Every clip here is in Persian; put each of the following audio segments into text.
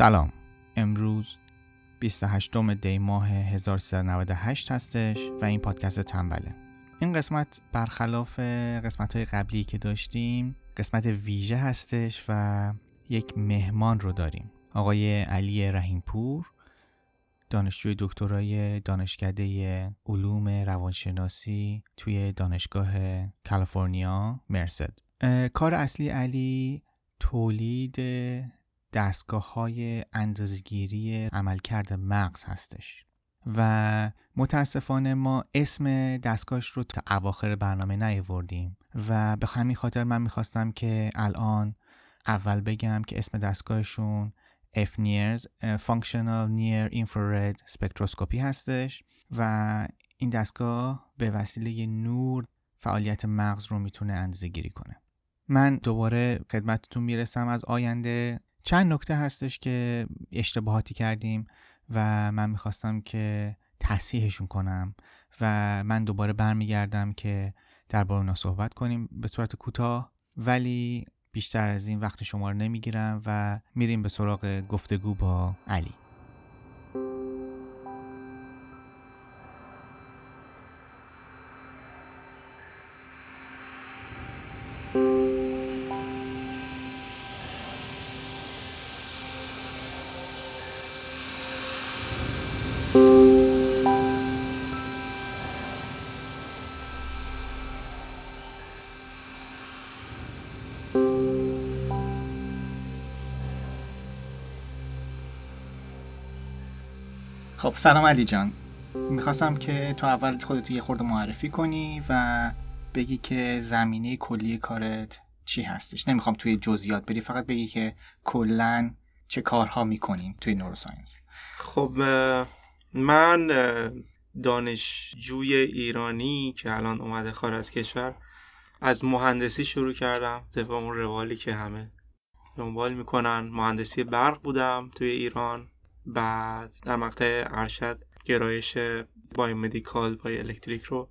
سلام. امروز 28 دی ماه 1398 هستش و این پادکست تنبله. این قسمت برخلاف قسمت های قبلی که داشتیم قسمت ویژه هستش و یک مهمان رو داریم. آقای علی رحیمپور دانشجوی دکترای دانشکده علوم روانشناسی توی دانشگاه کالیفرنیا مرسد. کار اصلی علی تولید دستگاه های اندازگیری عملکرد مغز هستش. و متاسفانه ما اسم دستگاهش رو تا اواخر برنامه نیاوردیم. و به همین خاطر من می‌خواستم که الان اول بگم که اسم دستگاهشون FNIRS Functional Near Infrared Spectroscopy هستش. و این دستگاه به وسیله نور فعالیت مغز رو می‌تونه اندازه گیری کنه. من دوباره خدمتتون می‌رسم از آینده. چند نکته هستش که اشتباهاتی کردیم و من می‌خواستم که تصحیحشون کنم و من دوباره برمیگردم که درباره اونا صحبت کنیم به صورت کوتاه ولی بیشتر از این وقت شما رو نمی‌گیرم و میریم به سراغ گفتگو با علی. خب سلام علی جان. می‌خواستم که تو اول خودتو یه خورده معرفی کنی و بگی که زمینه کلی کارت چی هستش. نمی‌خوام توی جزئیات بری فقط بگی که کلا چه کارها می‌کنیم توی نوروساینس. خب من دانشجوی ایرانی که الان اومده خارج از کشور از مهندسی شروع کردم. طبق اون روالی که همه دنبال می‌کنن مهندسی برق بودم توی ایران. بعد در مقطع ارشد گرایش biomedical bioelectric رو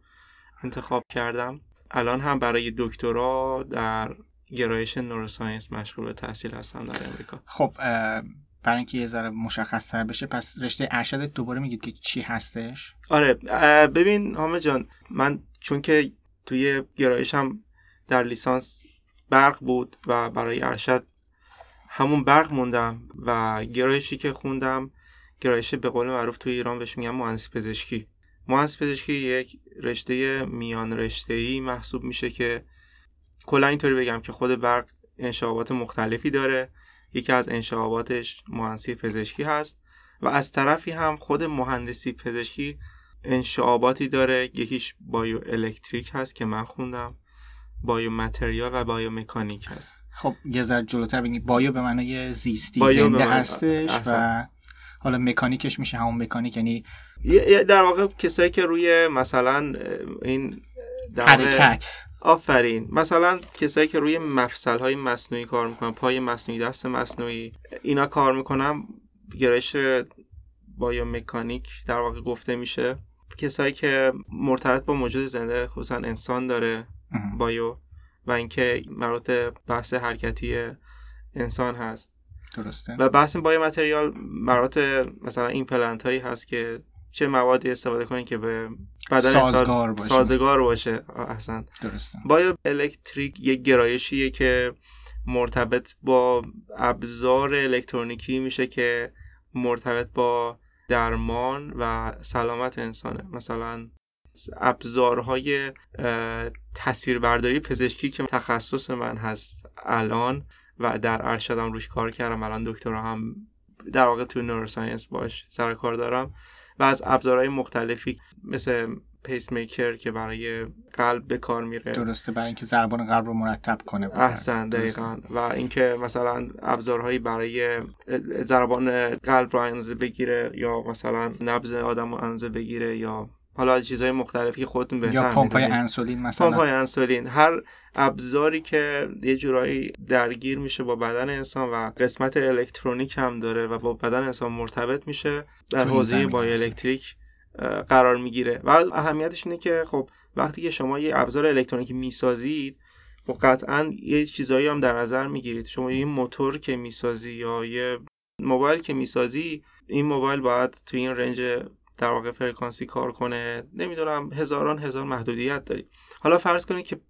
انتخاب کردم. الان هم برای دکترا در گرایش neuroscience مشغول به تحصیل هستم در امریکا خب برای اینکه یه ذره مشخص تر بشه پس رشته ارشدت دوباره میگید که چی هستش؟ آره ببین حامد جان من چون که توی گرایشم در لیسانس برق بود و برای ارشد همون برق موندم و گرایشی که خوندم گرایش به قول معروف توی ایران بهش میگن مهندسی پزشکی. مهندسی پزشکی یک رشته میان رشته ای محسوب میشه که کلا اینطوری بگم که خود برق انشابات مختلفی داره. یکی از انشاباتش مهندسی پزشکی هست و از طرفی هم خود مهندسی پزشکی انشاباتی داره. یکیش بایو الکتریک هست که من خوندم. بایو متریال و بایو مکانیک هست. خب یه ذره جلوتر بگید. بایو به معنای زیستی زنده هستش و حالا مکانیکش میشه همون مکانیک یعنی در واقع کسایی که روی مثلا این حرکت. آفرین. مثلا کسایی که روی مفصل های مصنوعی کار می‌کنن پای مصنوعی دست مصنوعی اینا کار می‌کنن گرایش بایو مکانیک در واقع گفته میشه. کسایی که مرتبط با موجود زنده خصوصا انسان داره bio. و اینکه مربوط بحث حرکتی انسان هست. درسته. و بحث biomaterial مربوط مثلا ایمپلنت هایی هست که چه موادی استفاده کنین که به بدن سازگار باشه. سازگار باشه. احسنت. درسته. bioelectric یک گرایشیه که مرتبط با ابزار الکترونیکی میشه که مرتبط با درمان و سلامت انسانه. مثلا ابزارهای تصویربرداری پزشکی که تخصص من هست الان و در ارشدم روش کار کردم. الان دکترا هم در واقع تو نوروساینس باش سر کار دارم و از ابزارهای مختلفی مثل پیس میکر که برای قلب به کار میره. درسته برای اینکه ضربان قلب رو مرتب کنه. احسن دقیقا. و اینکه مثلا ابزارهایی برای ضربان قلب رو اندازه بگیره یا مثلا نبض آدم رو اندازه بگیره یا حالا چیزهای مختلفی خودتون بهتر یا پمپای انسولین مثلا؟ پمپای انسولین. هر ابزاری که یه جورایی درگیر میشه با بدن انسان و قسمت الکترونیک هم داره و با بدن انسان مرتبط میشه در حوزه بای الکتریک قرار می‌گیره. و اهمیتش اینه که خب وقتی که شما یه ابزار الکترونیکی می‌سازید و قطعا یه چیزایی هم در نظر می‌گیرید. شما یه موتور که می‌سازی یا یه موبایل که می‌سازی این موبایل باید تو این رنج در واقع فرکانسی کار کنه. نمی‌دونم هزاران هزار محدودیت داری. حالا فرض کنید که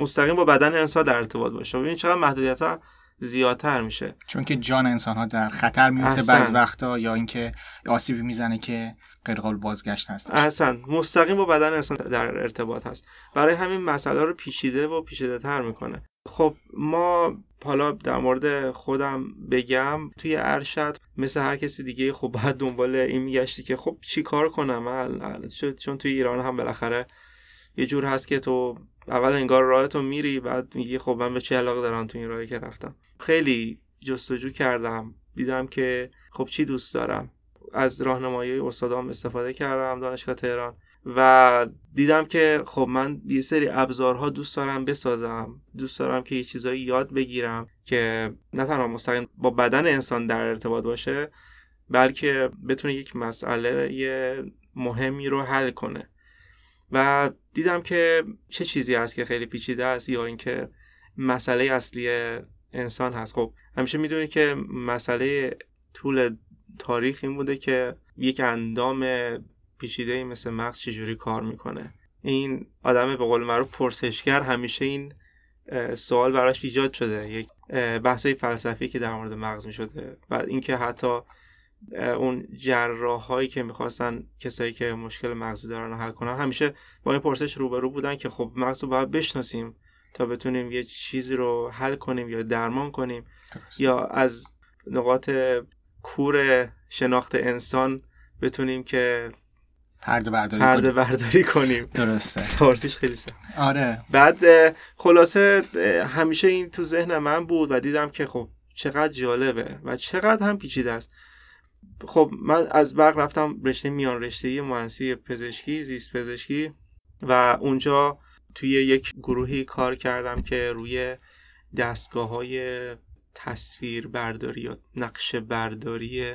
مستقیم با بدن انسان در ارتباط باشه. ببین چقدر محدودیت ها زیادتر میشه. چون که جان انسان ها در خطر میفته بعض وقتا یا اینکه آسیبی می‌زنه که غیر قابل بازگشت هست اصلا. مستقیم با بدن انسان در ارتباط هست. برای همین مسئله رو پیچیده و پیچیده تر می‌کنه. خب ما حالا در مورد خودم بگم توی ارشد مثل هر کسی دیگه خب باید دنبال این میگشتی که خب چی کار کنم؟ من چون توی ایران هم بالاخره یه جور هست که تو اول انگار راه تو میری بعد میگی خب من به چه علاقه دارم تو این راهی که رفتم. خیلی جستجو کردم دیدم که خب چی دوست دارم. از راهنمایی استادام استفاده کردم دانشگاه تهران. و دیدم که خب من یه سری ابزارها دوست دارم بسازم. دوست دارم که یه چیزایی یاد بگیرم که نه تنها مستقیم با بدن انسان در ارتباط باشه بلکه بتونه یک مسئله یه مهمی رو حل کنه. و دیدم که چه چیزی هست که خیلی پیچیده است یا اینکه مسئله اصلی انسان هست. خب همیشه می‌دونی که مسئله طول تاریخ این بوده که یک اندام پیچیده مثل مغز چجوری کار می‌کنه. این آدم به قول معروف پرسشگر همیشه این سوال براش ایجاد شده. یک بحث فلسفی که در مورد مغز می‌شده و اینکه حتی اون جراح هایی که می‌خواستن کسایی که مشکل مغزی دارن رو حل کنن همیشه با این پرسش روبرو بودن که خب مغز رو باید بشناسیم تا بتونیم یه چیزی رو حل کنیم یا درمان کنیم یا از نقاط کور شناخت انسان بتونیم که پرده برداری پرده کنیم. برداری کنیم. درسته. فارسیش خیلی سخت. آره. بعد خلاصه همیشه این تو ذهن من بود و دیدم که خب چقدر جالبه و چقدر هم پیچیده است. خب من از برق رفتم رشته میان رشته مهندسی پزشکی زیست پزشکی و اونجا توی یک گروهی کار کردم که روی دستگاه های تصویر برداری یا نقشه برداری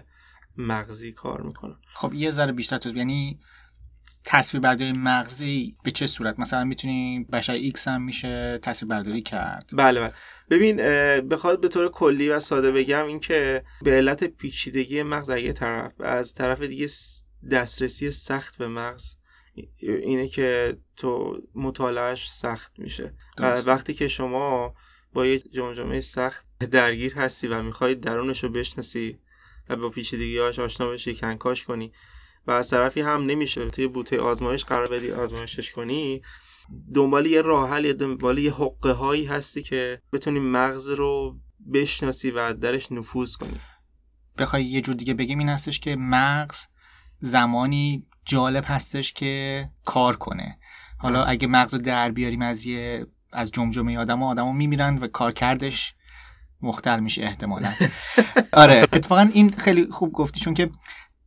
مغزی کار می‌کنم خب یه ذره بیشتر توضیح یعنی تصویر برداری مغزی به چه صورت؟ مثلا می‌تونی با اشعه ایکس هم میشه تصویر برداری کرد؟ بله بله. ببین بخواد به طور کلی و ساده بگم اینکه به علت پیچیدگی مغز از یه طرف از طرف دیگه دسترسی سخت به مغز اینه که تو مطالعهش سخت میشه. وقتی که شما با یه جمجمه سخت درگیر هستی و می‌خوای درونش رو بشناسی و با پیچیدگیهاش آشنا بشی کنکاش کنی و از طرفی هم نمیشه توی بوته آزمایش قرار بدی آزمایشش کنی دنبال یه راه حل یا دنبال یه حقه هایی هستی که بتونی مغز رو بشناسی و درش نفوذ کنی. بخوای یه جور دیگه بگیم این هستش که مغز زمانی جالب هستش که کار کنه. حالا اگه مغز رو در بیاریم از یه از جمجمه آدم ها میمیرن و کارکردش مختل میشه احتمالا. آره اتفاقا این خیلی خوب گفتی چون که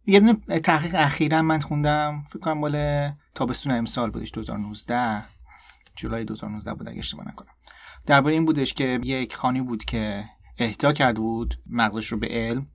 یه دونه تحقیق اخیرا من خوندم فکر کنم مال تابستون امسال بودش 2019 جولای 2019 بود اگه اشتباه نکنم. درباره این بودش که یک خانی بود که اهدا کرده بود مغزش رو به علم.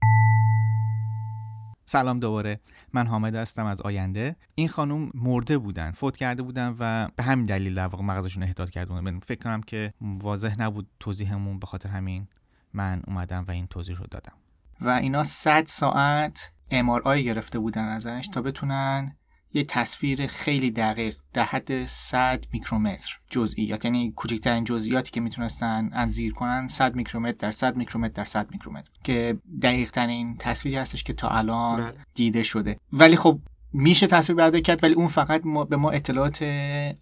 سلام دوباره. من حامد هستم از آینده. این خانم مرده بودن فوت کرده بودن و به همین دلیل در واقع مغزشون اهدا کرده بودن. فکر کنم که واضح نبود توضیحمون به خاطر همین من اومدم و این توضیح رو دادم. و اینا 100 ساعت MRI گرفته بودن ازش تا بتونن یه تصویر خیلی دقیق در حد 100 میکرومتر جزئیات یعنی کوچکترین جزئیاتی که می‌تونستن آنالیز کنن 100 میکرومتر در 100 میکرومتر در 100 میکرومتر که دقیق ترین تصویری هستش که تا الان بله. دیده شده ولی خب میشه تصویر برداری کرد ولی اون فقط ما به ما اطلاعات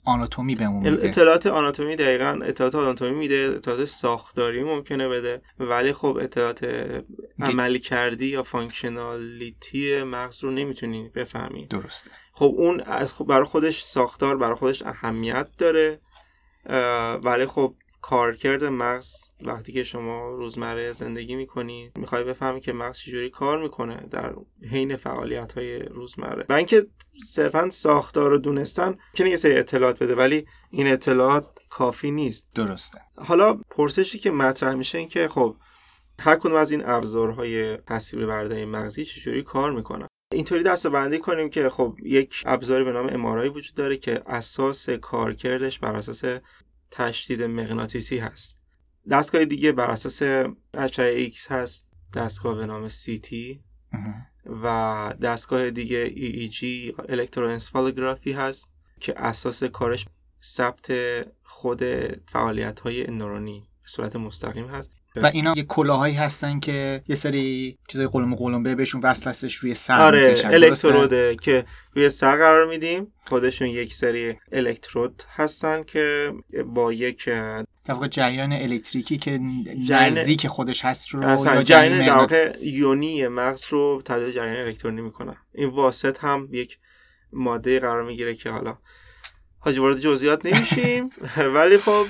آناتومی بهمون میده. اطلاعات آناتومی دقیقا اطلاعات آناتومی میده اطلاعات ساختاری ممکنه بده ولی خب اطلاعات عملکردی یا functionality مغز رو نمی‌تونی بفهمی. درسته. خب اون خب برای خودش ساختار برای خودش اهمیت داره ولی خب کارکرد مغز وقتی که شما روزمره زندگی می‌کنی می‌خوای بفهمی که مغز چجوری کار می‌کنه در حین فعالیت های روزمره. و اینکه صرفا ساختار رو دونستن که یه سری اطلاعات بده ولی این اطلاعات کافی نیست. درسته. حالا پرسشی که مطرح میشه این که خب هر کدوم از این ابزارهای تصویر برداری مغزی چجوری کار می‌کنن؟ اینطوری دسته بندی کنیم که خب یک ابزاری به نام امارای وجود داره که اساس کارکردش بر اساس تشدید مغناطیسی هست. دستگاه دیگه بر اساس اشعه ایکس هست. دستگاه به نام CT و دستگاه دیگه EEG الکتروانسفالوگرافی هست که اساس کارش ثبت خود فعالیت های نورونی به صورت مستقیم هست. و اینا یه کلاهایی هستن که یه سری چیزای قلم قلمبه بهشون وصل هستش روی سر آره الکتروده که روی سر قرار میدیم خودشون یک سری الکترود هستن که با یک واقع جریان الکتریکی که نزدیک خودش هست رو یا جریان در واقع یونی مغز رو تبدیل جریان الکترونی می‌کنن این واسط هم یک ماده قرار می‌گیره که حالا حاجی وارد جزئیات نمیشیم. ولی خب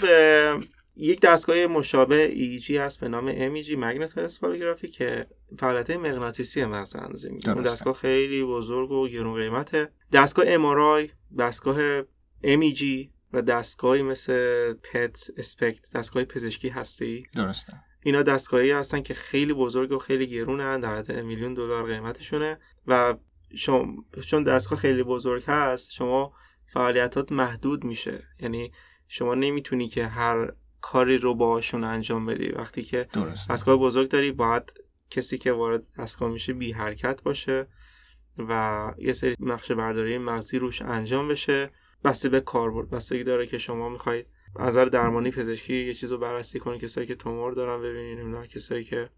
یک دستگاه مشابه EEG هست به نام MEG مگنت اسپالگرافی که فعالیت مغناطیسی مغز اندازه می‌گیره اون دستگاه خیلی بزرگ و گرون قیمته. دستگاه MRI دستگاه MEG و دستگاهی مثل پت اسپکت دستگاه پزشکی هستی؟ درسته. اینا دستگاهی هستن که خیلی بزرگ و خیلی گرونن در حد میلیون دلار قیمتشونه. و شما چون دستگاه خیلی بزرگ هست شما فعالیتات محدود میشه. یعنی شما نمی‌تونی که هر کاری رو باشون انجام بدی. وقتی که دستگاه بزرگ داری باید کسی که وارد دستگاه میشه بی حرکت باشه و یه سری نقشه برداری مغزی روش انجام بشه. بسته به کاربرد بستگی داره که شما می‌خواید از نظر درمانی پزشکی یه چیز رو بررسی کنید کسایی که تومور دارن ببینید نه کسایی که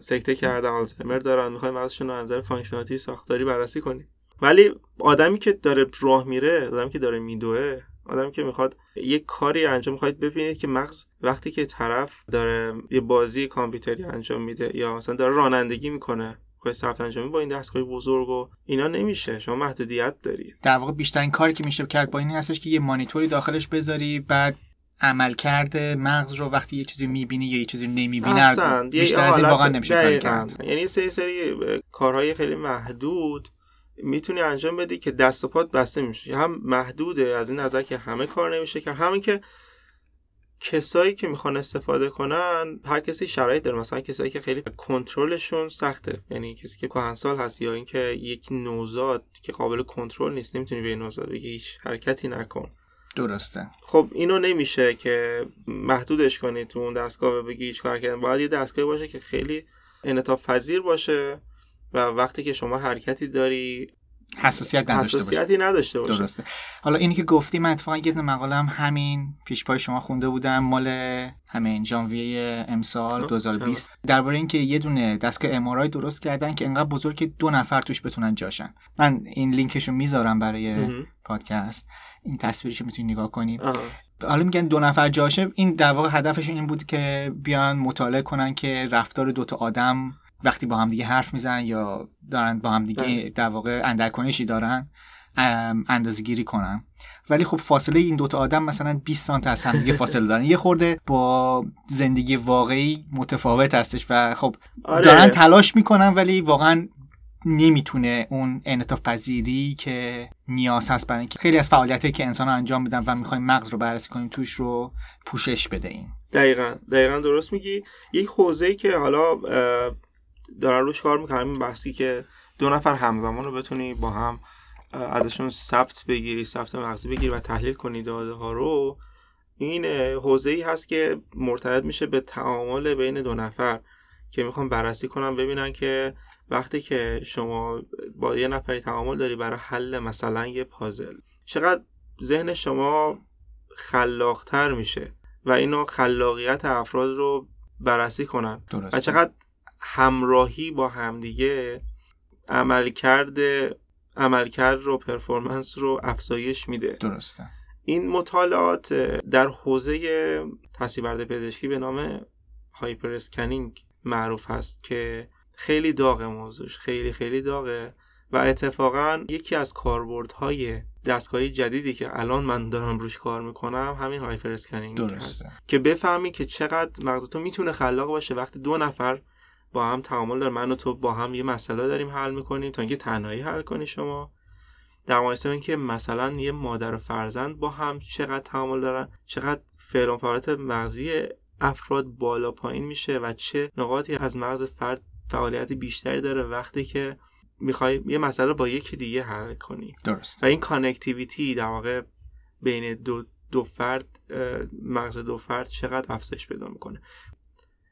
سکته کرده آلزایمر دارن. می‌خوایم مغزشون رو از نظر functionality ساختاری بررسی کنید ولی آدمی که داره راه میره آدمی که داره میدوه آدمی که می‌خواد یه کاری انجام می‌خواید ببینید که مغز وقتی که طرف داره یه بازی کامپیوتری انجام میده یا مثلا داره رانندگی می‌کنه خواهی ثبت انجامی با این دستگاه بزرگ و اینا نمیشه. شما محدودیت داری در واقع بیشترین کاری که میشه کرد با این هستش که یه مانیتوری داخلش بذاری بعد عمل کرده مغز رو وقتی یه چیزی می‌بینی یا یه چیزی نمی‌بینی بیشتر از این واقعا نمیشه کاری کرد. یعنی سری سری کارهای خیلی محدود می‌تونی انجام بدی که دست و پات بسته میشه. هم محدوده از این نظر که همه کار نمیشه که همین که کسایی که می‌خوان استفاده کنن هر کسی شرایط داره. مثلا کسایی که خیلی کنترلشون سخته. یعنی کسی که کهنسال هست یا اینکه یک نوزاد که قابل کنترل نیست نمی‌تونی به نوزاد بگی هیچ حرکتی نکن. درسته. خب اینو نمیشه که محدودش کنی تو اون دستگاه بگی هیچ کار کردن باید یه دستگاه باشه که خیلی انعطاف پذیر باشه. و وقتی که شما حرکتی داری حساسیت نداشته حساسیتی نداشته باشه درسته. حالا اینی که گفتی من اتفاقا یه مقاله هم همین پیش پای شما خونده بودم مال همین ژانویه امسال 2020 درباره اینکه یه دونه دستگاه ام درست کردن که انقدر بزرگ که دو نفر توش بتونن جاشن. من این لینکشو می‌ذارم برای پادکست. این تصویرشو می‌تونی نگاه کنید. حالا میگن دو نفر جاشه. این در واقع هدفشون این بود که بیان مطالعه کنن که رفتار دوتا آدم وقتی با هم دیگه حرف می‌زنن یا دارن با هم دیگه بله. در واقع اندرکنشی دارن اندازه گیری کنن. ولی خب فاصله این دوتا آدم مثلا 20 سانت از هم دیگه فاصله دارن. یه خورده با زندگی واقعی متفاوت هستش و خب آره. دارن تلاش می‌کنن ولی واقعا نمی‌تونه اون انعطاف پذیری که نیاز هست برای اینکه خیلی از فعالیتی که انسان ها انجام میدن و می‌خوایم مغز رو بررسی کنیم توش رو پوشش بده این. دقیقا. دقیقا درست میگی. یک حوزه که حالا دارن روش کار می‌کنن این بحثی که دو نفر همزمان رو بتونی با هم ازشون ثبت بگیری ثبت مغزی بگیری و تحلیل کنی داده ها رو. این حوزه ای هست که مرتبط میشه به تعامل بین دو نفر که می‌خوام بررسی کنم ببینن که وقتی که شما با یه نفری تعامل داری برای حل مثلا یه پازل چقدر ذهن شما خلاقتر میشه و اینو خلاقیت افراد رو بررسی کنن. و چقدر همراهی با همدیگه عملکرد عملکرد رو پرفورمنس رو افزایش میده. درسته. این مطالعات در حوزه تصیبرد پزشکی به نام هایپر اسکنینگ معروف هست که خیلی داغه موضوعش خیلی خیلی داغه و اتفاقا یکی از کاربردهای دستگاهی جدیدی که الان من دارم روش کار می‌کنم همین هایپر اسکنینگ درسته. که بفهمی که چقدر مغز تو می‌تونه خلاق باشه وقتی دو نفر با هم تعامل داره. من و تو با هم یه مسئله داریم حل می‌کنیم تا اینکه تنهایی حل کنی شما. در مقایسه اینکه مثلا یه مادر و فرزند با هم چقدر تعامل دارن چقدر فعل فعالیت مغزی افراد بالا پایین میشه و چه نقاطی از مغز فرد فعالیت بیشتری داره وقتی که می‌خوای یه مسئله با یکی دیگه حل کنی. درست و این connectivity در واقع بین دو دو فرد مغز دو فرد چقدر افزایش پیدا می‌کنه.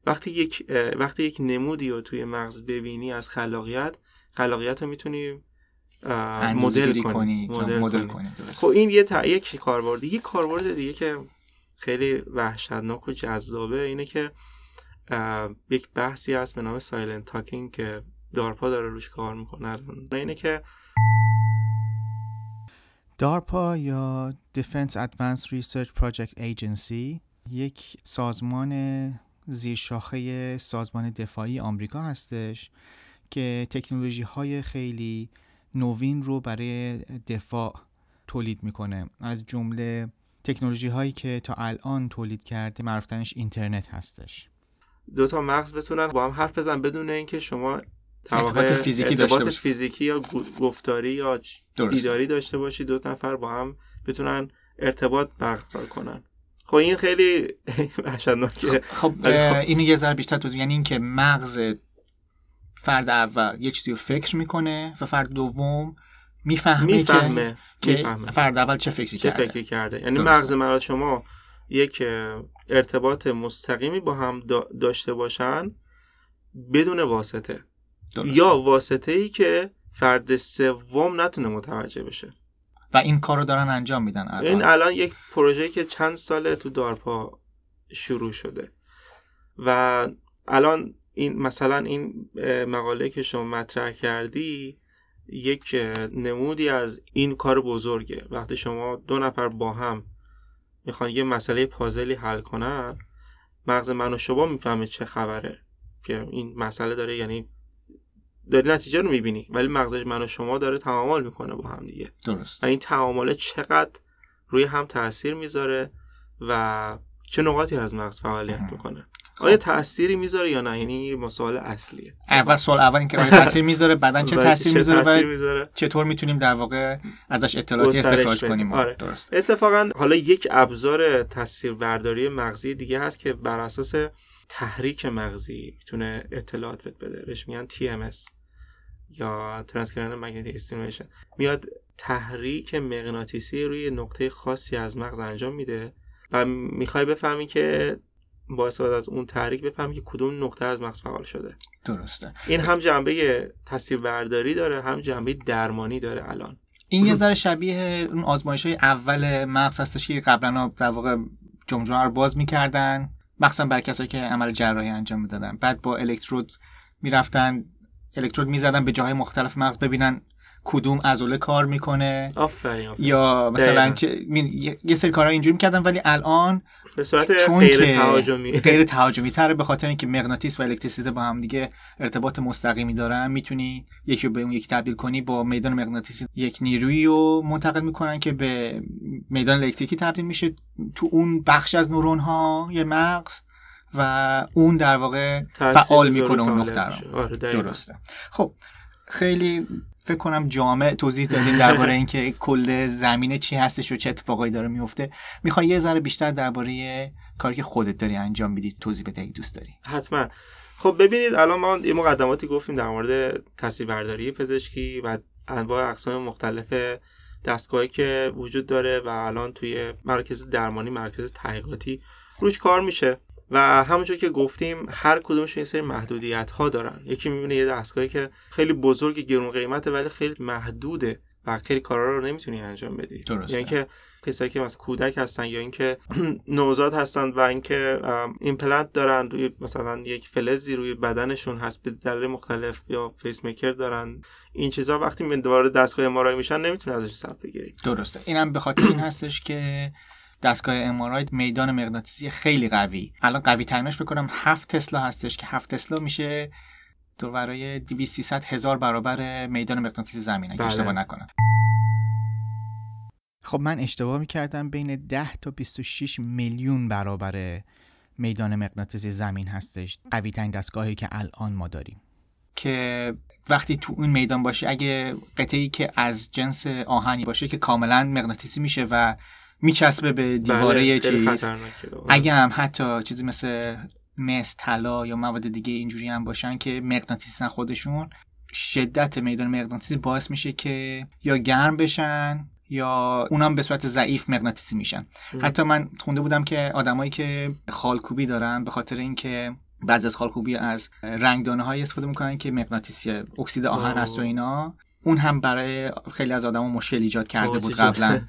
وقتی یک وقتی یک نمودی رو توی مغز ببینی از خلاقیت خلاقیت رو می‌تونی مدل کنی مدل کنی. خب این یه تا... یک کاربرد یه کاربرد دیگه که خیلی وحشتناک و جذابه اینه که یک بحثی هست به نام silent talking که DARPA داره روش کار می‌کنه اینه که DARPA یا Defense Advanced Research Project Agency یک سازمان زیرشاخه سازمان دفاعی آمریکا هستش که تکنولوژی های خیلی نوین رو برای دفاع تولید می‌کنه. از جمله تکنولوژی هایی که تا الان تولید کرده معروفترینش اینترنت هستش. دو تا مغز بتونن با هم حرف بزن بدون اینکه شما ارتباط فیزیکی داشته فیزیکی یا گفتاری یا دیداری داشته باشی دو نفر با هم بتونن ارتباط برقرار کنن. خب این خیلی وحشتناکه. خب, خب. اینو یه ذره بیشتر توضیح یعنی اینکه مغز فرد اول یه چیزی رو فکر می‌کنه و فرد دوم می‌فهمه, می‌فهمه. که, فرد اول چه فکری چه کرده. فکری کرده. یعنی مغز من شما یک ارتباط مستقیمی با هم داشته باشن بدون واسطه. یا واسطه ای که فرد سوم نتونه متوجه بشه. و این کار رو دارن انجام میدن الان. این الان یک پروژه که چند ساله تو دارپا شروع شده و الان این مثلا این مقاله که شما مطرح کردی یک نمودی از این کار بزرگه وقتی شما دو نفر با هم می‌خوان یه مسئله پازلی حل کنن مغز من و شما می‌فهمه چه خبره که این مسئله داره یعنی داری نتیجه رو می‌بینی ولی مغز من و شما داره تعامل می‌کنه با هم دیگه. درست. و این تعامله چقدر روی هم تاثیر می‌ذاره و چه نقاطی از مغز فعالیت می‌کنه؟ خب. آیا تأثیری می‌ذاره یا نه؟ یعنی مسئله اصلیه. اول سوال اول اینکه آیا تاثیر می‌ذاره بعدا چه تاثیر می‌ذاره و چطور می‌تونیم در واقع ازش اطلاعاتی استخراج کنیم؟ آره. درست. اتفاقا حالا یک ابزار تصویربرداری مغزی دیگه هست که بر اساس تحریک مغزی می‌تونه اطلاعات بده. بهش میگن TMS یا ترانسکران مگنتیک استیمیشن میاد تحریک مغناطیسی روی نقطه خاصی از مغز انجام میده و می‌خوای بفهمی که با استفاده از اون تحریک بفهمی که کدوم نقطه از مغز فعال شده. درسته. این هم جنبه تصویربرداری داره هم جنبه درمانی داره الان. این یه ذره شبیه اون آزمایش های اول مغز هستش که قبلا در واقع جمجمه رو باز می‌کردن. مخصوصا برای کسایی که عمل جراحی انجام می‌دادن. بعد با الکترود می‌رفتن الکترود می‌زدن به جاهای مختلف مغز ببینن کدوم عضله کار می‌کنه. آفرین یا مثلا چه... یه سری کارها اینجوری می‌کردن ولی الان به صورت غیر تهاجمی. غیر تهاجمی تره به خاطر اینکه مغناطیس و الکتریسیته با هم دیگه ارتباط مستقیمی دارن می‌تونی یکی رو به اون یکی تبدیل کنی با میدان مغناطیسی یک نیرویی رو منتقل می‌کنن که به میدان الکتریکی تبدیل میشه تو اون بخش از نورون ها یه مغز و اون در واقع فعال می‌کنه اون نقطه رو. آره، درسته. خب خیلی فکر کنم جامع توضیح دادیم درباره اینکه کل زمینه چی هستش و چه اتفاقایی داره میفته. می‌خوای یه ذره بیشتر درباره کاری که خودت داری انجام میدی توضیح بده اگه دوست داری. حتما. خب ببینید الان ما یه مقدماتی گفتیم در مورد تصویربرداری پزشکی و انواع اقسام مختلف دستگاهی که وجود داره و الان توی مرکز درمانی مرکز تحقیقاتی روش کار میشه. و همونجور که گفتیم هر کدومش یه سری محدودیت ها دارن. یکی می‌بینه یه دستگاهی که خیلی بزرگ گرون قیمته ولی خیلی محدوده و خیلی کارا رو نمی‌تونی انجام بدی. درسته. یعنی که کسایی که مثلا کودک هستن یا اینکه نوزاد هستن و اینکه ایمپلنت دارن روی مثلا یک فلزی روی بدنشون هست به دلیل مختلف یا فیس میکر دارن. این چیزا وقتی وارد دستگاه MRI میشن نمی‌تونه ازش سمت بگیری. درسته. اینم به خاطر این هستش که دستگاه MRI یه میدان مغناطیسی خیلی قوی. الان قوی ترینش فکر کنم 7 تسلا هستش که 7 تسلا میشه تو برای 200 هزار برابر میدان مغناطیسی زمین اگه بله. اشتباه نکنم. خب من اشتباه می‌کردم بین 10 تا 26 میلیون برابر میدان مغناطیسی زمین هستش. قوی ترین دستگاهی که الان ما داریم. که وقتی تو اون میدان باشه اگه قطعی که از جنس آهنی باشه که کاملا مغناطیسی میشه و میچسبه به دیواره بله، چیز. اگه هم حتی چیزی مثل مس طلا یا مواد دیگه اینجوری هم باشن که مغناطیسن خودشون شدت میدان مغناطیسی باعث میشه که یا گرم بشن یا اونم به صورت ضعیف مغناطیسی میشن. حتی من خونده بودم که آدمایی که خالکوبی دارن به خاطر اینکه بعضی از خالکوبی از رنگدانه های استفاده می‌کنن که مغناطیسی اکسید آهن آه. هست و اینا اون هم برای خیلی از آدما مشکل ایجاد کرده بود قبلا.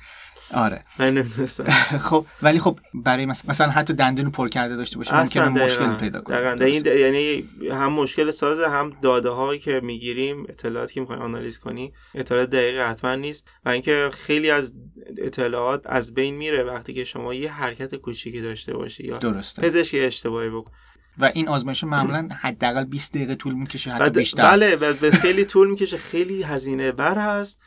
آره. من نمی‌دونستم. خب ولی خب برای مس- مثلا حتی دندون پر کرده داشته باشه ممکنه مشکلی پیدا کنه. این یعنی هم مشکل سازه هم داده هایی که می‌گیریم اطلاعاتی که می‌خوایم آنالیز کنی اطلاعات دقیق حتما نیست و اینکه خیلی از اطلاعات از بین میره وقتی که شما یه حرکت کوچیکی داشته باشی یا درسته. پزشکی اشتباهی بکن. و این آزمایش معمولا حداقل 20 دقیقه طول می‌کشه حتی بیشتر. بله و خیلی طول می‌کشه خیلی هزینه بر هست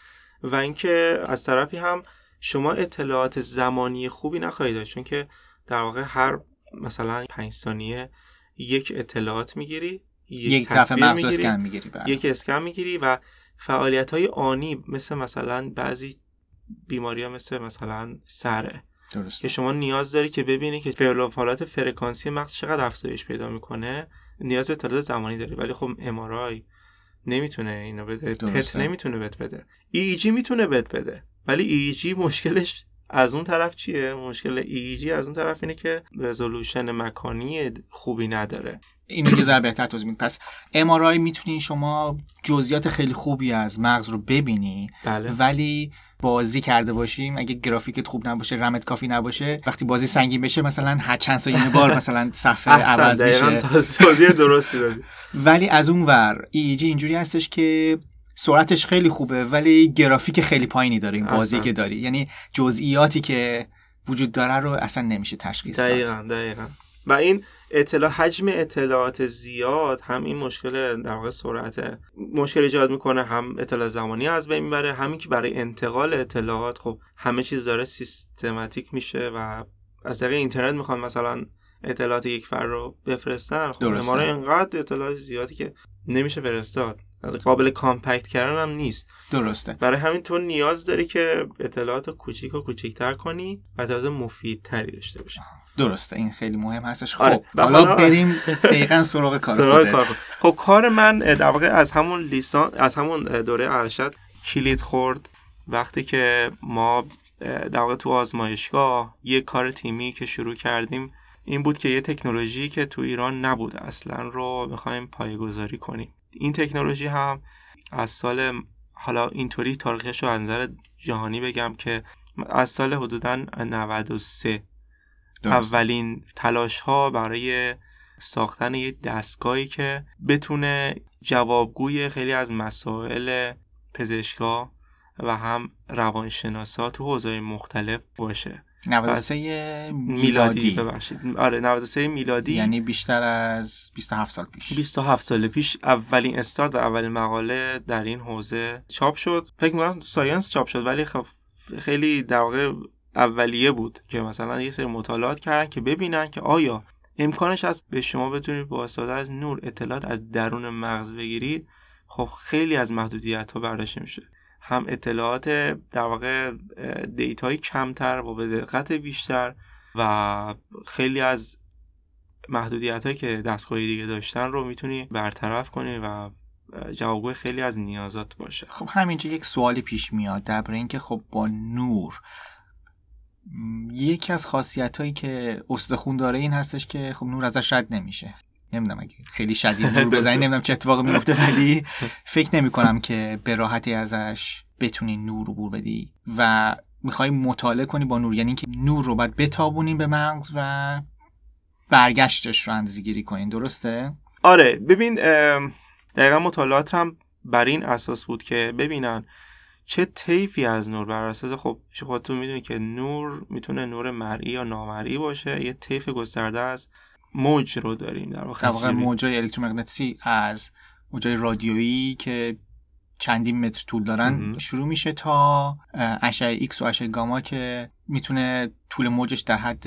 و اینکه از طرفی هم شما اطلاعات زمانی خوبی نخواهید داشت چون که در واقع هر مثلا پنج ثانیه یک اطلاعات می‌گیری یک دفعه تصویر می‌گیری، اسکن می‌گیری بله. یک اسکن می‌گیری و فعالیت های آنی مثل مثلا بعضی بیماری ها مثل مثلا سره که درسته شما نیاز داری که ببینی که فعل و فعالات فرکانسی مغز چقدر افزایش پیدا می‌کنه نیاز به اطلاعات زمانی داری ولی خب امارای نمی‌تونه اینو بده پت درسته. نمی‌تونه بهت بده ای جی می‌تونه بهت بده ولی ای جی مشکلش از اون طرف چیه؟ مشکل ای جی از اون طرف اینه که رزولوشن مکانی خوبی نداره. اینو یه ذره بهتر توضیح پس MRI می‌تونین شما جزئیات خیلی خوبی از مغز رو ببینی بله. ولی بازی کرده باشیم. اگه گرافیکت خوب نباشه رمت کافی نباشه وقتی بازی سنگین بشه مثلا هر چند ثانیه بار مثلا صفحه عوض میشه. ولی از اون ور EEG اینجوری هستش که سرعتش خیلی خوبه ولی گرافیک خیلی پایینی داره این بازی اصلا. که داری یعنی جزئیاتی که وجود داره رو اصلا نمیشه تشخیص داد دقیقا دقیقا و این اطلاع حجم اطلاعات زیاد هم این مشکل در واقع سرعت مشکل ایجاد می‌کنه هم اطلاع زمانی از بین می‌بره همین که برای انتقال اطلاعات خب همه چیز داره سیستماتیک میشه و از طریق اینترنت می‌خوان مثلا اطلاعات یک فر رو بفرستن خب. ما رو انقدر اطلاعات زیادی که نمیشه فرستاد. قابل کامپکت کردن هم نیست. درسته. برای همین تو نیاز داری که اطلاعات کوچیک و کوچیکتر کنی و اطلاعات مفیدتری داشته باشی. درسته. این خیلی مهم هستش. خب آره. حالا بریم دقیقا سراغ کار سراغ کار. خب کار من در واقع از همون لیسان از همون دوره ارشد کلید خورد. وقتی که ما در واقع تو آزمایشگاه یه کار تیمی که شروع کردیم این بود که یه تکنولوژی که تو ایران نبود اصلا رو می‌خوایم پایگذاری کنیم این تکنولوژی هم از سال حالا اینطوری تاریخش رو از نظر جهانی بگم که از سال حدودا 93 درسته. اولین تلاش ها برای ساختن یه دستگاهی که بتونه جوابگوی خیلی از مسائل پزشکا و هم روانشناسا تو حوزه‌های مختلف باشه 93 میلادی. ببخشید. آره 93 میلادی. یعنی بیشتر از 27 سال پیش. 27 سال پیش اولین استارت و اولین مقاله در این حوزه چاپ شد. فکر می‌کنم ساینس چاپ شد ولی خب خیلی در واقع اولیه بود که مثلا یه سری مطالعات کردن که ببینن که آیا امکانش هست به شما بتونید با استفاده از نور اطلاعات از درون مغز بگیرید. خب خیلی از محدودیت ها برداشته میشه. هم اطلاعات در واقع دیتای کمتر و به دقت بیشتر و خیلی از محدودیت هایی که دستگاه دیگه داشتن رو می‌تونی برطرف کنی و جوابگوی خیلی از نیازات باشه. خب همینجا یک سوالی پیش میاد درباره اینکه خب با نور یکی از خاصیت هایی که استخون داره این هستش که خب نور ازش رد نمیشه. نمی‌دونم اگه خیلی شدید نور بزنی نمی‌دونم چه اتفاقی میفته ولی فکر نمی کنم که به راحتی ازش بتونی نور عبور بدی و می‌خوای مطالعه کنی با نور. یعنی که نور رو باید بتابونیم به مغز و برگشتش رو اندازه گیری کنین درسته؟ آره ببین دقیقا مطالعات هم بر این اساس بود که ببینن چه طیفی از نور بر اساس. خب خودتون می‌دونی که نور می‌تونه نور مرئی یا نامرئی باشه. یه طیف گسترده از موج رو داریم در واقع, واقع موجای الکترومغناطیسی از موجای رادیویی که چندین متر طول دارن شروع میشه تا اشعه ایکس و اشعه گاما که می‌تونه طول موجش در حد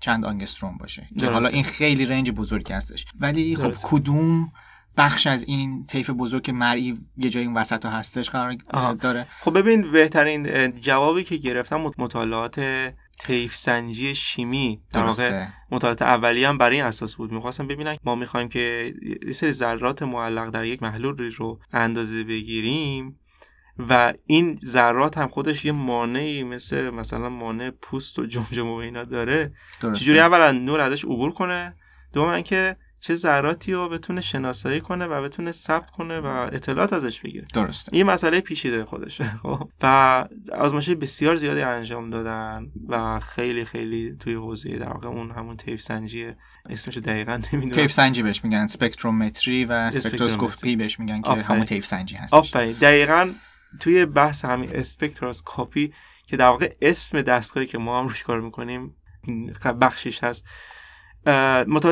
چند آنگستروم باشه. که حالا این خیلی range بزرگی هستش. ولی خب درسته. کدوم بخش از این طیف بزرگ مرئی یه جایی این وسط هستش قرار. داره؟ خب ببین بهترین جوابی که گرفتم مطالعات طیف سنجی شیمی در واقع مطالعات اولیه هم برای این اساس بود. می‌خواستم ببینم ما می‌خوایم که یه سری ذرات معلق در یک محلول رو اندازه بگیریم و این ذرات هم خودش یه مانعی مثل مثلا مانع پوست و جمجمه و اینا داره. چجوری اولا نور ازش عبور کنه؟ دوم اینکه چه ذراتی رو بتونه شناسایی کنه و بتونه ثبت کنه و اطلاعات ازش بگیره. درسته. این مسئله پیچیده خودشه خب. و آزمایش بسیار زیادی انجام دادن و خیلی خیلی توی حوزه در واقع اون همون طیف سنجی اسمش دقیقا نمی‌دونم. تیف سنجی بهش میگن سپکترومتری و اسپکتروسکوپی بهش میگن که. همون طیف سنجی هست آفرین. دقیقا توی بحث همین اسپکتروسکوپی که در واقع اسم دستگاهی که ما هم روش کار می‌کنیم بخشیش هست.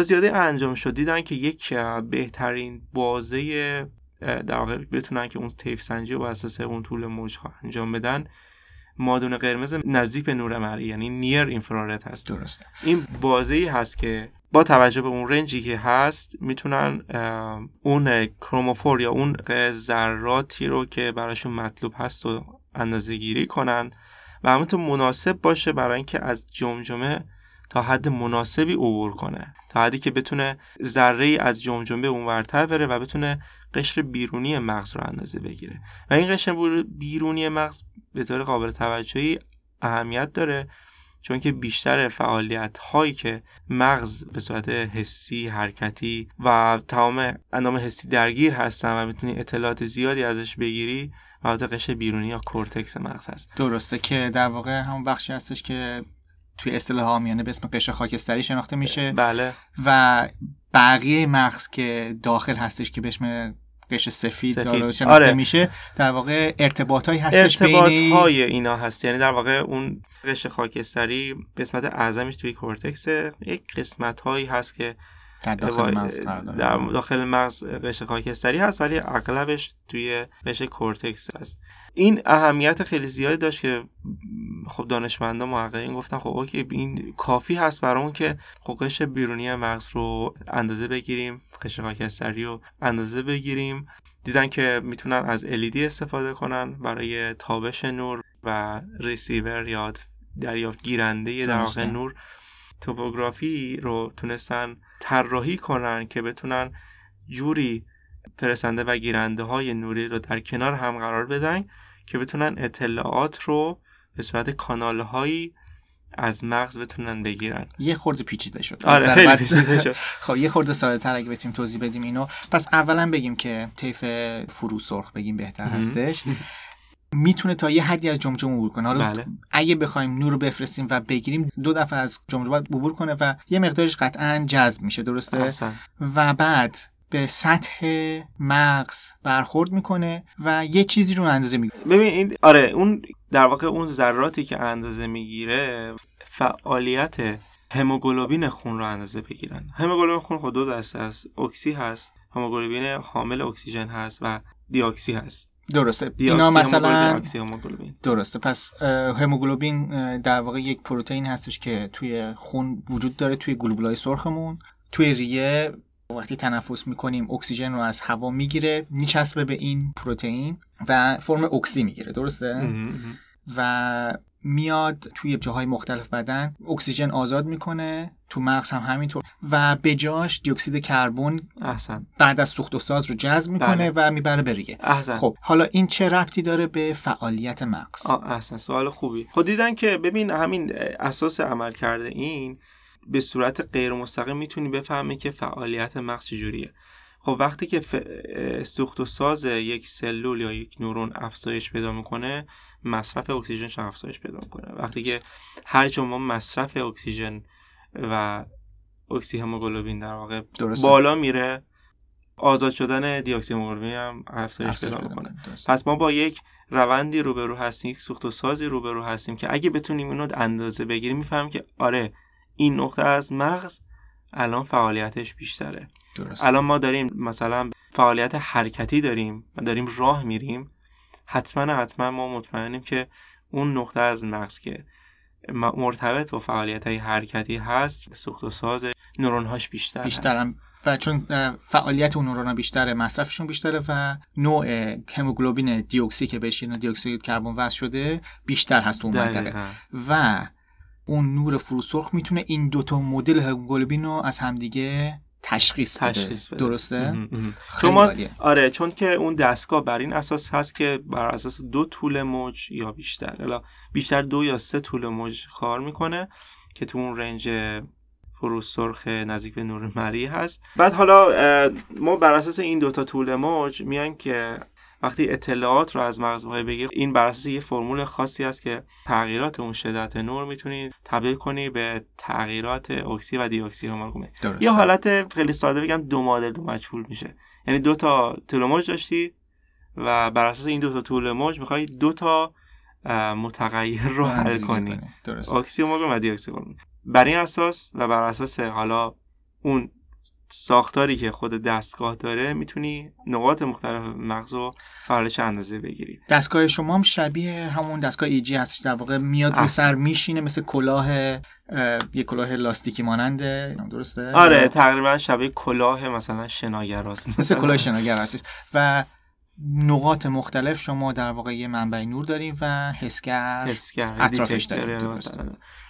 زیادی انجام شد دیدن که یک بهترین بازه در واقع بتونن که اون تیف سنجی رو بر اساس اون طول موج ها انجام بدن مادون قرمز نزدیک به نور مرئی یعنی نیر اینفرارد هست درسته. این بازه ای هست که با توجه به اون رنجی که هست می‌تونن اون کروموفور یا اون ذراتی رو که براشون مطلوب هست و اندازه گیری کنن و همونطور مناسب باشه برای اینکه از جمجمه تا حد مناسبی عبور کنه. تا حدی که بتونه ذره ای از جمجمه اون ورتر بره و بتونه قشر بیرونی مغز رو اندازه بگیره. و این قشر بیر- بیرونی مغز به طور قابل توجهی اهمیت داره چون که بیشتر فعالیت هایی که مغز به صورت حسی حرکتی و تمام اندام حسی درگیر هستن و می‌تونی اطلاعات زیادی ازش بگیری و قشر بیرونی یا کورتکس مغز هست. درسته که در واقع همون بخشی هستش که توی اصطلاح عامیانه به اسم قشر خاکستری شناخته میشه بله و بقیه مغز که داخل هستش که بهش م- قشر سفید, سفید. داره شناخته آره. میشه در واقع ارتباط هایی هستش ارتباط بین های اینا هست یعنی در واقع اون قشر خاکستری قسمت اعظمش توی کورتکس یک قسمت هایی هست که در داخل مغز قرار در داخل مغز قشر خاکستری هست ولی اغلبش توی قشر کورتکس هست. این اهمیت خیلی زیادی داشت که خب دانشمندان محققین گفتن خب okay این کافی هست برامون که خب قشر بیرونی مغز رو اندازه بگیریم قشر خاکستری رو اندازه بگیریم. دیدن که می‌تونن از LED استفاده کنن برای تابش نور و ریسیور یا دریافت گیرنده در واقع. نور. توپوگرافی رو تونستن طراحی کنن که بتونن جوری فرستنده و گیرنده های نوری رو در کنار هم قرار بدن که بتونن اطلاعات رو به صورت کانال هایی از مغز بتونن بگیرن. یه خورده پیچیده شد. آره خیلی پیچیده شد. خب یه خورده ساده تر اگه بتونیم توضیح بدیم اینو. پس اولا بگیم که طیف فرو سرخ بگیم بهتر. هستش. می‌تونه تا یه حدی از جمجمه عبور کنه. حالا بله. اگه بخوایم نور رو بفرستیم و بگیریم دو دفعه از جمجمه باید عبور کنه و یه مقدارش قطعا جذب میشه درسته؟ احسن و بعد به سطح مغز برخورد می‌کنه و یه چیزی رو اندازه می‌گیره. ببین این آره اون در واقع اون ذراتی که اندازه می‌گیره فعالیت هموگلوبین خون رو اندازه بگیرن. هموگلوبین خون خود دو دسته است. oxy هست هموگلوبین حامل اکسیژن هست و deoxy هست. درسته. اینا مثلا درسته. پس هموگلوبین در واقع یک پروتئین هستش که توی خون وجود داره توی گلوبولای سرخمون. توی ریه وقتی تنفس می‌کنیم اکسیژن رو از هوا می‌گیره میچسبه به این پروتئین و فرم oxy می‌گیره. درسته. و میاد توی جاهای مختلف بدن اکسیژن آزاد می‌کنه تو مغز هم همینطور. و به جاش دیوکسید کربن احسن. بعد از سوخت و ساز رو جذب می‌کنه و می‌بره به ریه. احسن. خب حالا این چه ربطی داره به فعالیت مغز؟ احسن. سوال خوبی. خب دیدن که ببین همین اساس عمل کرده این به صورت غیر مستقیم می‌تونی بفهمی که فعالیت مغز چجوریه. خب وقتی که ف... سوخت و ساز یک سلول یا یک نورون افزایش پیدا می‌کنه مصرف اکسیژنش افزایش پیدا می‌کنه وقتی که هر جا ما مصرف اکسیژن و اکسی هموگلوبین در واقع درسته. بالا میره آزاد شدن دی اکسی هموگلوبین هم افزایش پیدا می‌کنه. پس ما با یک روندی روبرو هستیم یک سوخت و سازی روبرو هستیم که اگه بتونیم اینو اندازه بگیریم می‌فهمیم که آره این نقطه از مغز الان فعالیتش بیشتره درسته. الان ما داریم مثلا فعالیت حرکتی داریم و داریم راه میریم حتما حتما ما مطمئنیم که اون نقطه از مغز که مرتبط با فعالیت های حرکتی هست سوخت و ساز نورونهاش بیشتر هست. بیشترم و چون فعالیت اون نورونا بیشتره مصرفشون بیشتره و نوع هموگلوبین دیوکسی که بهش دیوکسید کربن وصل شده بیشتر هست تو اون منطقه. و اون نور فروسرخ می‌تونه این دوتا مدل هموگلوبین رو از همدیگه تشخیص بده, تشخیص بده. درسته مهم. خیلی چون ما. آره چون که اون دستگاه بر این اساس هست که بر اساس دو طول موج یا بیشتر حالا بیشتر دو یا سه طول موج کار می‌کنه که تو اون رنج فرو سرخ نزدیک به نور مری هست بعد حالا ما بر اساس این دوتا طول موج میان که وقتی اطلاعات رو از مغز بگیر این بر اساس یه فرمول خاصی است که تغییرات اون شدت نور می‌تونید تبدیل کنی به تغییرات اکسی و دی اکسی یا حالت خیلی ساده بگم دو مدل دو مجهول میشه. یعنی دو تا طول موج داشتی و بر اساس این دو تا طول موج می‌خوای دو تا متغیر رو حل کنی. اکسی و دی اکسی بر این اساس و بر اساس حالا اون ساختاری که خود دستگاه داره می‌تونی نقاط مختلف مغز و فعالش اندازه بگیری. دستگاه شما هم شبیه همون دستگاه ایجی هستش در واقع میاد رو سر میشینه مثل کلاه یه کلاه لاستیکی ماننده. درسته؟ آره تقریبا شبیه کلاه مثلا شناگر هست مثل کلاه شناگر هستش. و نقاط مختلف شما در واقع یه منبع نور داریم و حسگر حسگر اطرافش داریم.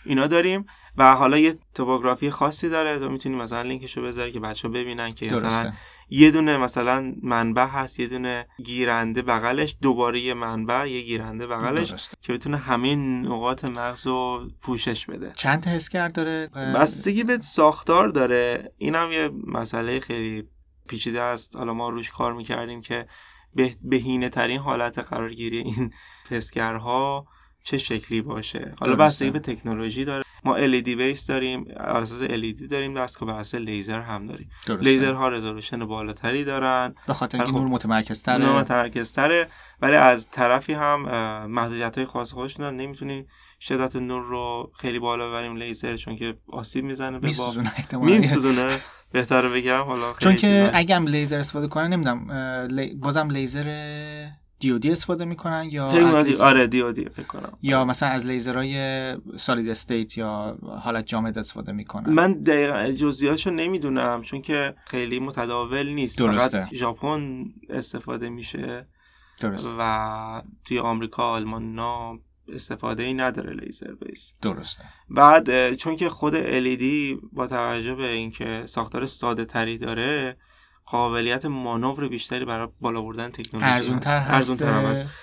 اینا داریم و حالا یه توپوگرافی خاصی داره تو می‌تونی مثلا لینکشو بذاری که بچه ببینن که مثلا یه دونه مثلا منبع هست یه دونه گیرنده بغلش دوباره یه منبع یه گیرنده بغلش که بتونه همه نقاط مغز رو پوشش بده. چند تا حسگر داره؟ بستگی به ساختار داره. اینم یه مسئله خیلی پیچیده است. حالا ما روش کار می‌کردیم که به بهینه ترین حالت قرارگیری این حسگرها چه شکلی باشه؟ حالا بستگی به تکنولوژی داره. ما LED بیس داریم على اساس LED داریم دستگاه بر اساس لیزر هم داریم. لیزر ها رزولوشن بالاتری دارن. به خاطر اینکه نور متمرکزتره. نور متمرکزتره ولی از طرفی هم محدودیت های خاص خودشون دارن نمی‌تونیم شدت نور رو خیلی بالا ببریم لیزر چون که آسیب می‌زنه به میسوزونه بهتره بگم حالا چون که اگه هم لیزر استفاده کنن نمی‌دونم بازم لیزر دیودی استفاده می‌کنن یا از لیزر... آره دیودی فکر کنم. یا مثلا از لیزرهای solid state یا حالت جامد استفاده می‌کنن؟ من دقیقا جزئیاتشو نمی‌دونم چون که خیلی متداول نیست. درسته. ژاپن استفاده میشه درست و توی آمریکا آلمان نا استفاده ای نداره لیزر بیس. درسته. بعد چون که خود LED با توجه به اینکه ساختار ساده تری داره قابلیت مانور بیشتری برای بالا بردن تکنولوژی ارزونتر هست, هست.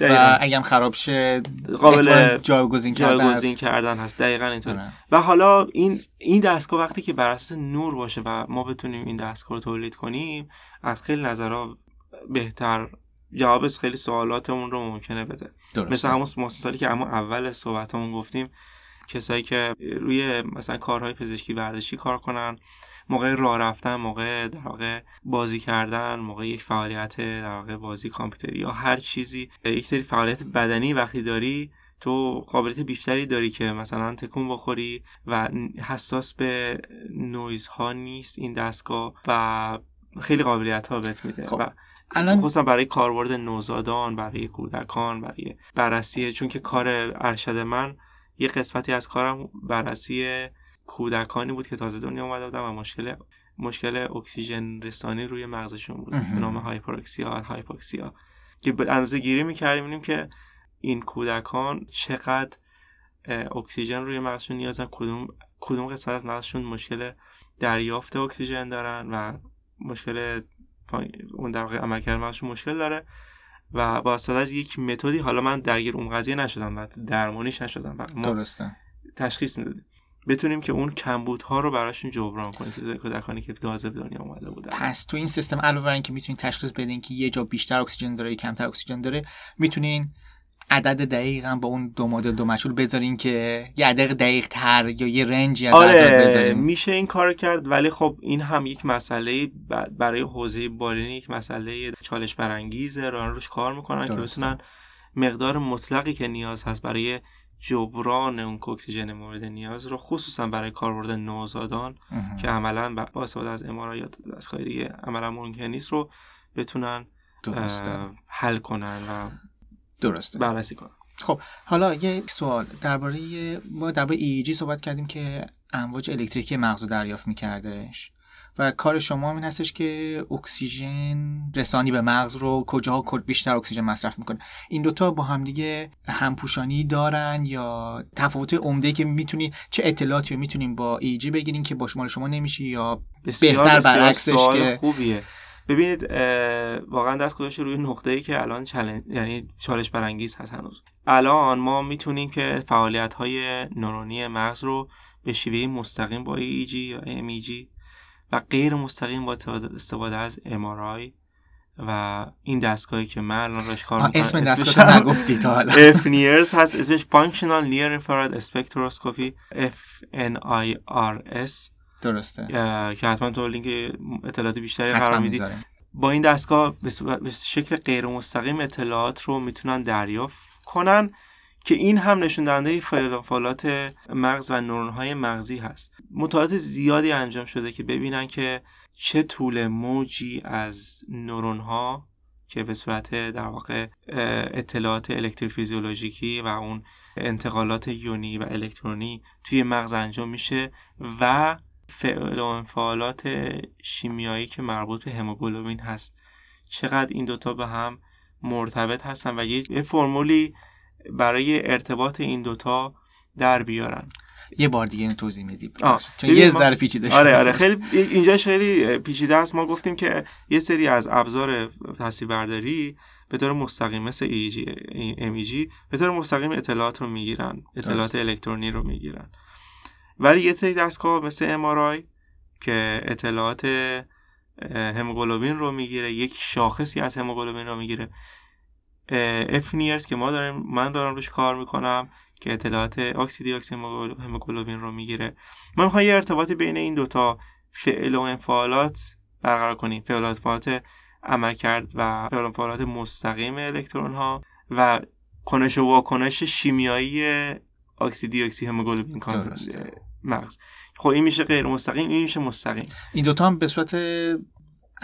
و اگه خراب شه قابل جایگزین کردن, کردن هست. دقیقا اینطور آره. و حالا این این دستگاه وقتی که بر اساس نور باشه و ما بتونیم این دستگاه رو تولید کنیم از خیلی نظرها بهتر جواب خیلی سوالاتمون رو ممکنه بده. درسته. مثل همون مثالی که اما اول صحبتمون گفتیم کسایی که روی مثلا کارهای پزشکی ورزشی کار کنن موقع راه رفتن موقع در واقع بازی کردن موقع یک فعالیت در واقع بازی کامپیوتری یا هر چیزی یک سری فعالیت بدنی وقتی داری تو قابلیت بیشتری داری که مثلا تکون بخوری و حساس به نویز ها نیست این دستگاه و خیلی قابلیت ها بهت میده خب. و الان خصوصا برای کاربرد نوزادان برای کودکان برای بررسی چون که کار ارشد من یه قسمتی از کارم بررسی کودکانی بود که تازه دنیا اومده بودن و مشکل مشکل اکسیژن رسانی روی مغزشون بود. به نام hyperoxia hypoxia که به اندازه گیری می‌کردیم که این کودکان چقدر اکسیژن روی مغزشون نیازن کدوم کدوم قسمت از مغزشون مشکل دریافت اکسیژن دارن و مشکل اون در واقع عملکرد مغزشون مشکل داره و با استفاده از یک متدی حالا من درگیر اون قضیه نشدم و درمانیش نشدم درسته. تشخیص می‌دادیم. بتونیم که اون کمبودها رو براشون جبران کنیم. که کودکانی که تازه به دنیا اومده بودن. پس تو این سیستم علاوه بر اینکه می‌تونین تشخیص بدین که یه جا بیشتر اکسیژن داره یا کمتر اکسیژن داره می‌تونین عدد دقیق هم با اون دو مدل دو مشغول بذارین که یه عدد دقیق تر یا یه رنجی از آره بذارین. میشه این کار کرد ولی خب این هم یک مسئله برای حوزه بالینی یک مسئله چالش برانگیزه ران روش کار می‌کنن که بتونن مقدار مطلقی که نیاز هست برای جبران اون اکسیژن مورد نیاز رو خصوصا برای کاربرد نوزادان که عملا با استفاده از امارا یا دستگاه دیگه عملا ممکن نیست رو بتونن حل کنن و درسته. بررسی کنن. خب حالا یه سوال. درباره ما درباره EEG صحبت کردیم که امواج الکتریکی مغز رو دریافت میکردش. و کار شما این هستش که اکسیژن رسانی به مغز رو کجاها بیشتر اکسیژن مصرف می‌کنه. این دوتا با همدیگه همپوشانی دارن یا تفاوت عمده که می‌تونی چه اطلاعاتی رو می‌تونیم با ایجی بگیریم که با شما شما نمیشه یا بهتر برعکسش که خوبیه. ببینید واقعا دست گذاشته روی نقطه ای که الان چلن... یعنی چالش برانگیز هست هنوز. الان ما می‌تونیم که فعالیت های نورونی مغز رو به شیوه مستقیم با EEG یا MEG و غیر مستقیم با استفاده از MRI و این دستگاهی که من الان روش کار می‌کنم اسم دستگاه نگفتی تا حالا. FNIRS هست اسمش Functional Near Infrared Spectroscopy FNIRS درسته. که حتما تو لینک اطلاعات بیشتری قرار میدی. با این دستگاه به شکل غیر مستقیم اطلاعات رو می‌تونن دریافت کنن. که این هم نشون دهنده فعالات مغز و نورون های مغزی هست. مطالعات زیادی انجام شده که ببینن که چه طول موجی از نورون ها که به صورت در واقع اطلاعات الکتروفیزیولوژیکی و اون انتقالات یونی و الکترونی توی مغز انجام میشه و فعل و انفعالات شیمیایی که مربوط به هموگلوبین هست. چقدر این دوتا به هم مرتبط هستن و یه فرمولی برای ارتباط این دوتا در بیارن. یه بار دیگه اینو توضیح میدی چون یه ذره پیچیده شده. آره آره خیلی اینجا خیلی پیچیده است. ما گفتیم که یه سری از ابزار تصویربرداری به طور مستقیم مثل ایمیجی به طور مستقیم اطلاعات رو می‌گیرن. اطلاعات الکترونی رو می‌گیرن. ولی یه سری دستگاه مثل امارای که اطلاعات هموگلوبین رو می‌گیره یک شاخصی از هموگلوبین رو می‌گیره. افنیرز که ما داریم من دارم روش کار می‌کنم که اطلاعات اکسیدی هموگلوبین رو می‌گیره. ما می‌خوایم یه ارتباطی بین این دوتا فعل و انفعالات برقرار کنیم. فعل و انفعالات عمل کرد و فعل و انفعالات مستقیم الکترون ها و کنش و واکنش شیمیایی اکسیدی اکسی هموگلوبین مغز. خب این میشه غیر مستقیم این میشه مستقیم. این دوتا هم به صورت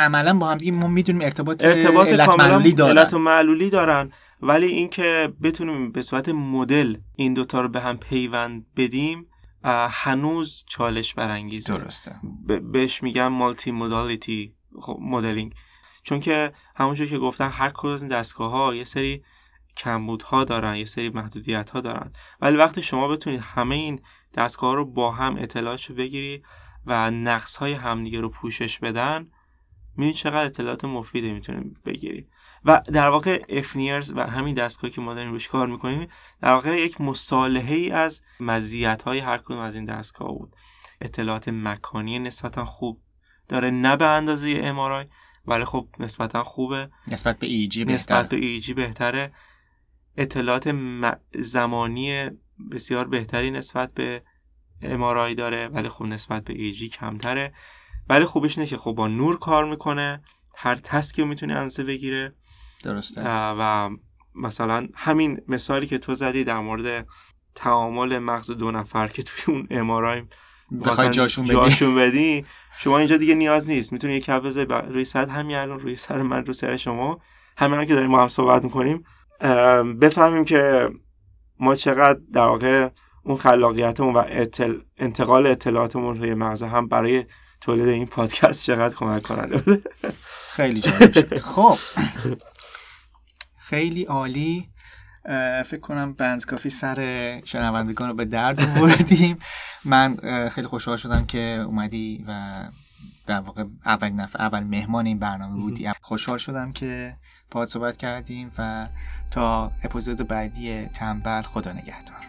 عملا با هم دیگه ما می‌دونیم ارتباط ارتباط علت معلولی دارن. علت معلولی دارن. ولی اینکه بتونیم به صورت مدل این دوتا رو به هم پیوند بدیم هنوز چالش برانگیزه. درسته. بهش میگن مالتی مودالیتی مدلینگ چون که همونجور که گفتن هر کدوم از این دستگاه ها یه سری کمبودها دارن یه سری محدودیت ها دارن. ولی وقتی شما بتونید همه این دستگاه رو با هم اطلاعاتشو بگیری و نقص های همدیگه رو پوشش بدن می‌بینی چقدر اطلاعات مفیده می‌تونیم بگیری. و در واقع افنیرز و همین دستگاهی که ما داریم روش کار می‌کنیم در واقع یک مصالحه ای از مزیت های هر کدوم از این دستگاه بود. اطلاعات مکانی نسبتا خوب داره نه به اندازه امارای ولی خب نسبتا خوبه. نسبت به ایجی بهتره. نسبت به ایجی بهتره. اطلاعات زمانی بسیار بهتری نسبت به امارای داره ولی خب نسبت به ایجی کمتره. ولی خوبش اینه که خب با نور کار می‌کنه هر تسکی رو می‌تونه انسه بگیره. درسته. و مثلا همین مثالی که تو زدی در مورد تعامل مغز دو نفر که توی اون امارای بخوای جاشون بدی. جاشون بدی شما اینجا دیگه نیاز نیست. می‌تونی یک کف بذاری روی سر همین الان روی سر من رو سر شما. همین که داریم ما هم صحبت می‌کنیم. بفهمیم که ما چقدر در واقع اون خلاقیتمون و انتقال اطلاعاتمون روی مغز هم برای تولید این پادکست چقدر کمک کننده بوده؟ خیلی جالب شد. خب. خیلی عالی. فکر کنم بنز کافی سر شنوندگان رو به درد آوردیم من خیلی خوشحال شدم که اومدی و در واقع اول نفر اول مهمان این برنامه بودی. خوشحال شدم که پاد صحبت کردیم و تا اپیزود بعدی تنبل خدا نگهدار.